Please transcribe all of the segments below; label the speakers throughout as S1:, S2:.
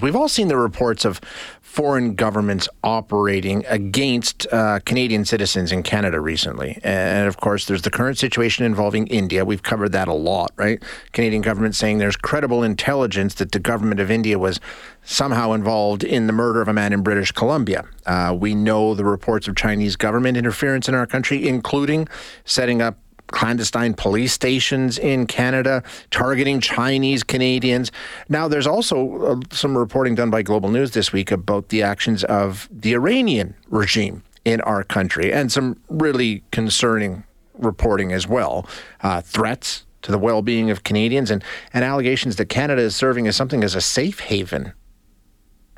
S1: We've all seen the reports of foreign governments operating against uh, Canadian citizens in Canada recently. And of course, there's the current situation involving India. We've covered that a lot, right? Canadian government saying there's credible intelligence that the government of India was somehow involved in the murder of a man in British Columbia. Uh, we know the reports of Chinese government interference in our country, including setting up clandestine police stations in Canada, targeting Chinese Canadians. Now, there's also uh, some reporting done by Global News this week about the actions of the Iranian regime in our country and some really concerning reporting as well. Uh, threats to the well being of Canadians and, and allegations that Canada is serving as something as a safe haven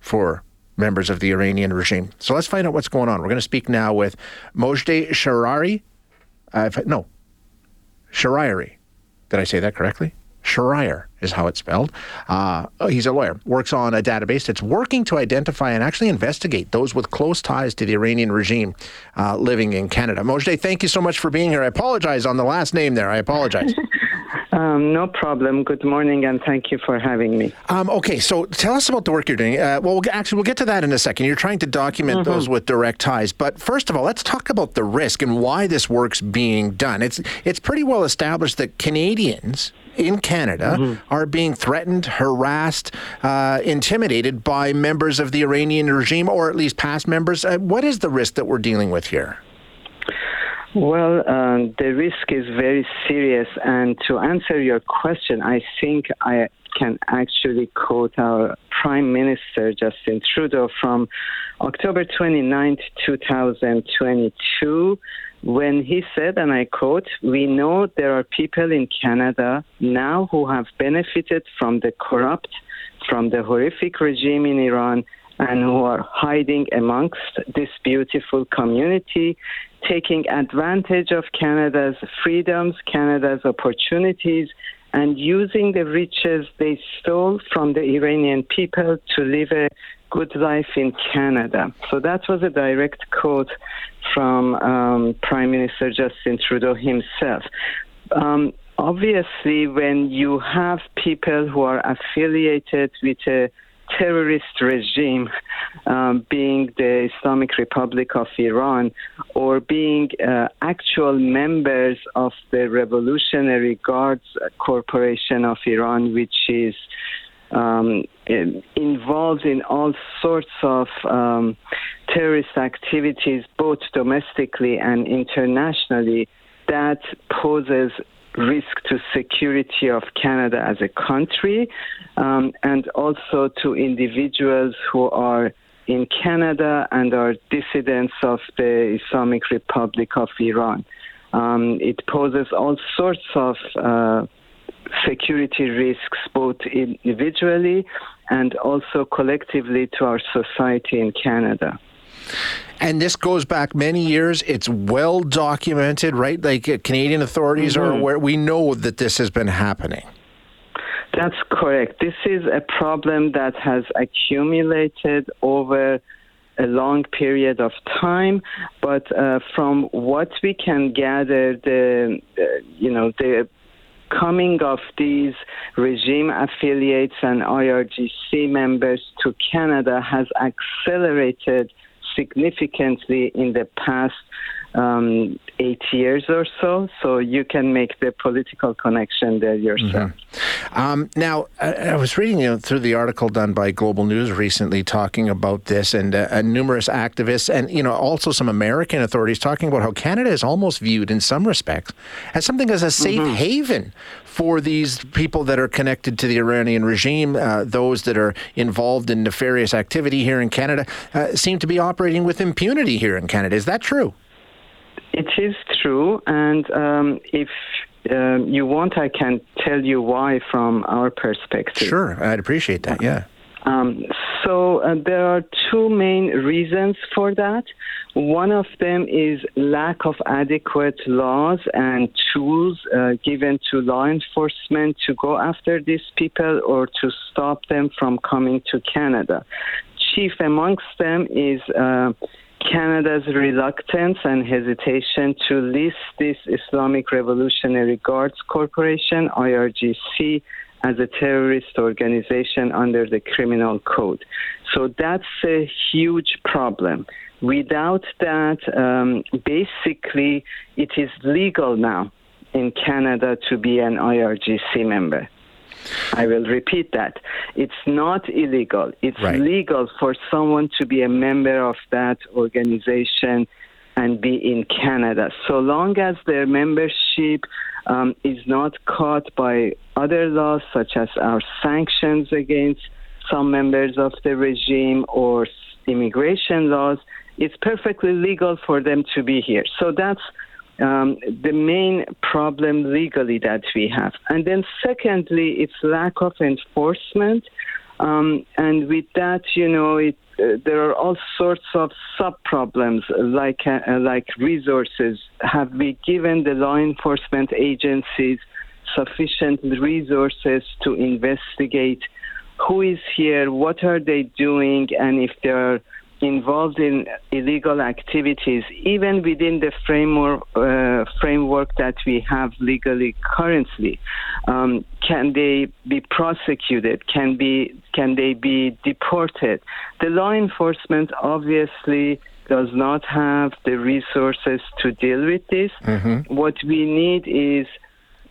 S1: for members of the Iranian regime. So let's find out what's going on. We're going to speak now with Mojdeh Sharari. Uh, no, Shahriari. Did I say that correctly? Shariar is how it's spelled. Uh, he's a lawyer, works on a database that's working to identify and actually investigate those with close ties to the Iranian regime uh, living in Canada. Mojdeh, thank you so much for being here. I apologize on the last name there. I apologize.
S2: Um, no problem. Good morning, and thank you for having me.
S1: Um, okay, so tell us about the work you're doing. Uh, well, actually, we'll get to that in a second. You're trying to document mm-hmm. those with direct ties, but first of all, let's talk about the risk and why this work's being done. It's it's pretty well established that Canadians in Canada mm-hmm. are being threatened, harassed, uh, intimidated by members of the Iranian regime, or at least past members. Uh, what is the risk that we're dealing with here?
S2: Well, um, the risk is very serious. And to answer your question, I think I can actually quote our Prime Minister Justin Trudeau from October 29, 2022, when he said, and I quote, We know there are people in Canada now who have benefited from the corrupt, from the horrific regime in Iran and who are hiding amongst this beautiful community, taking advantage of Canada's freedoms, Canada's opportunities, and using the riches they stole from the Iranian people to live a good life in Canada. So that was a direct quote from um, Prime Minister Justin Trudeau himself. Um, obviously, when you have people who are affiliated with a terrorist regime, um, being the Islamic Republic of Iran, or being uh, actual members of the Revolutionary Guards Corporation of Iran, which is um, involved in all sorts of um, terrorist activities, both domestically and internationally, that poses risk to security of Canada as a country, um, and also to individuals who are in Canada and are dissidents of the Islamic Republic of Iran. Um, it poses all sorts of uh, security risks, both individually and also collectively to our society in Canada.
S1: And this goes back many years. It's well documented, right? Like uh, Canadian authorities mm-hmm. are aware. We know that this has been happening.
S2: That's correct. This is a problem that has accumulated over a long period of time, but uh, from what we can gather, the uh, you know the coming of these regime affiliates and IRGC members to Canada has accelerated significantly in the past um, eight years or so. So you can make the political connection there yourself.
S1: Mm-hmm. Um, now, I, I, was reading you know, through the article done by Global News recently talking about this, and uh, numerous activists, and you know also some American authorities talking about how Canada is almost viewed in some respects as something as a safe mm-hmm. haven for these people that are connected to the Iranian regime, uh, those that are involved in nefarious activity here in Canada, uh, seem to be operating with impunity here in Canada. Is that true?
S2: It is true, and um, if um, you want, I can tell you why from our perspective.
S1: Sure, I'd appreciate that. Yeah.
S2: Um, so uh, there are two main reasons for that. One of them is lack of adequate laws and tools uh, given to law enforcement to go after these people or to stop them from coming to Canada. Chief amongst them is uh, Canada's reluctance and hesitation to list this Islamic Revolutionary Guards Corporation, IRGC, as a terrorist organization under the criminal code. So that's a huge problem. Without that, um, basically, it is legal now in Canada to be an IRGC member. I will repeat that. It's not illegal. It's right. legal for someone to be a member of that organization and be in Canada, so long as their membership um, is not caught by other laws, such as our sanctions against some members of the regime or immigration laws. It's perfectly legal for them to be here. So that's um, the main problem legally that we have. And then, secondly, it's lack of enforcement. Um, and with that, you know, it, uh, there are all sorts of sub problems like uh, like resources. Have we given the law enforcement agencies sufficient resources to investigate who is here, what are they doing, and if they are involved in illegal activities, even within the framework uh, framework that we have legally currently, um, can they be prosecuted? Can be can they be deported? The law enforcement obviously does not have the resources to deal with this. Mm-hmm. What we need is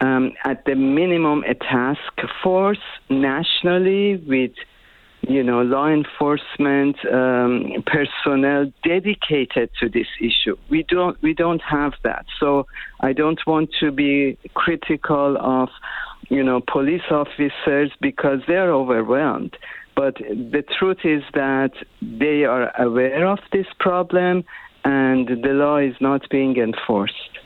S2: um, at the minimum, a task force nationally with you know, law enforcement um, personnel dedicated to this issue. We don't we don't have that. So I don't want to be critical of, you know, police officers because they're overwhelmed. But the truth is that they are aware of this problem, and the law is not being enforced.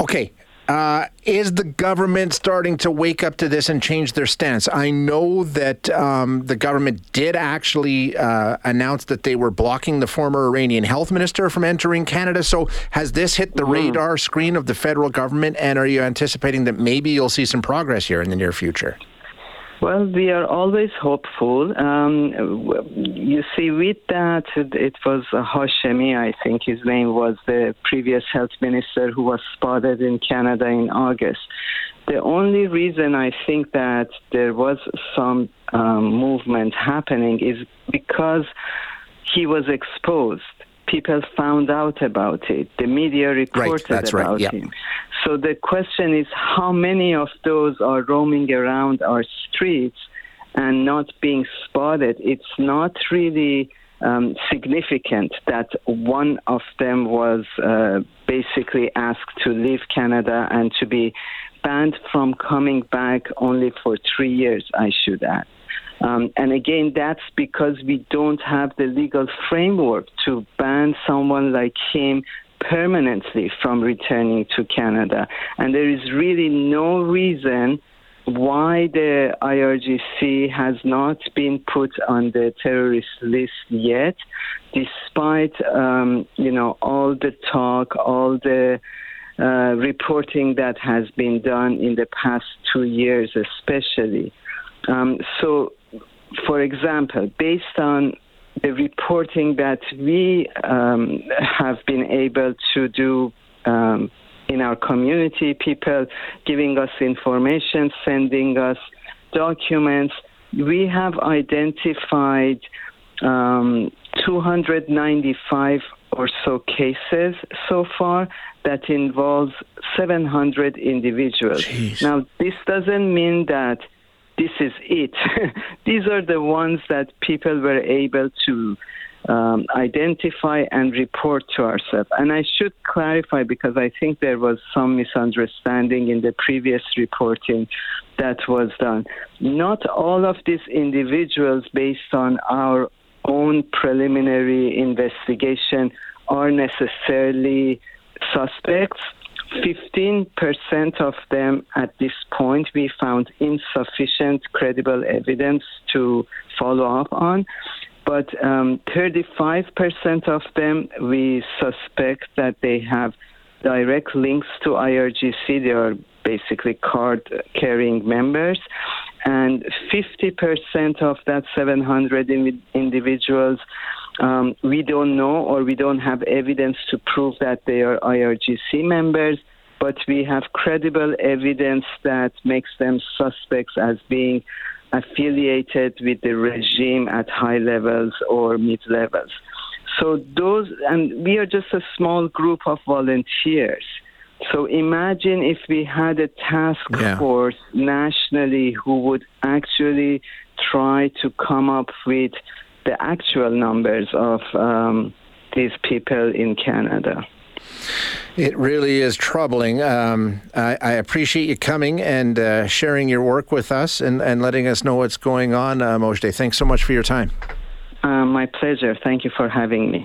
S1: Okay, uh, is the government starting to wake up to this and change their stance? I know that um, the government did actually uh, announce that they were blocking the former Iranian health minister from entering Canada. So, has this hit the mm. radar screen of the federal government? And are you anticipating that maybe you'll see some progress here in the near future?
S2: Well, we are always hopeful. Um, you see, with that, it was Hashemi, I think his name was the previous health minister who was spotted in Canada in August. The only reason I think that there was some um, movement happening is because he was exposed people found out about it. The media reported
S1: right,
S2: about
S1: right. yep.
S2: him. So the question is how many of those are roaming around our streets and not being spotted? It's not really um, significant that one of them was uh, basically asked to leave Canada and to be banned from coming back only for three years, I should add. Um, and again, that's because we don't have the legal framework to ban someone like him permanently from returning to Canada. And there is really no reason why the IRGC has not been put on the terrorist list yet, despite um, you know all the talk, all the uh, reporting that has been done in the past two years, especially. Um, so for example, based on the reporting that we um, have been able to do um, in our community, people giving us information, sending us documents, we have identified um, 295 or so cases so far that involves 700 individuals.
S1: Jeez.
S2: Now, this doesn't mean that this is it. These are the ones that people were able to um, identify and report to ourselves. And I should clarify because I think there was some misunderstanding in the previous reporting that was done. Not all of these individuals, based on our own preliminary investigation, are necessarily suspects 15% of them at this point we found insufficient credible evidence to follow up on. But um, 35% of them we suspect that they have direct links to IRGC. They are basically card carrying members. And 50% of that 700 individuals um, we don't know or we don't have evidence to prove that they are IRGC members, but we have credible evidence that makes them suspects as being affiliated with the regime at high levels or mid levels. So those, and we are just a small group of volunteers. So imagine if we had a task yeah. force nationally who would actually try to come up with the actual numbers of um, these people in Canada.
S1: It really is troubling. Um, I, I, appreciate you coming and uh, sharing your work with us and, and letting us know what's going on, uh, Mojdeh. Thanks so much for your time.
S2: Uh, my pleasure. Thank you for having me.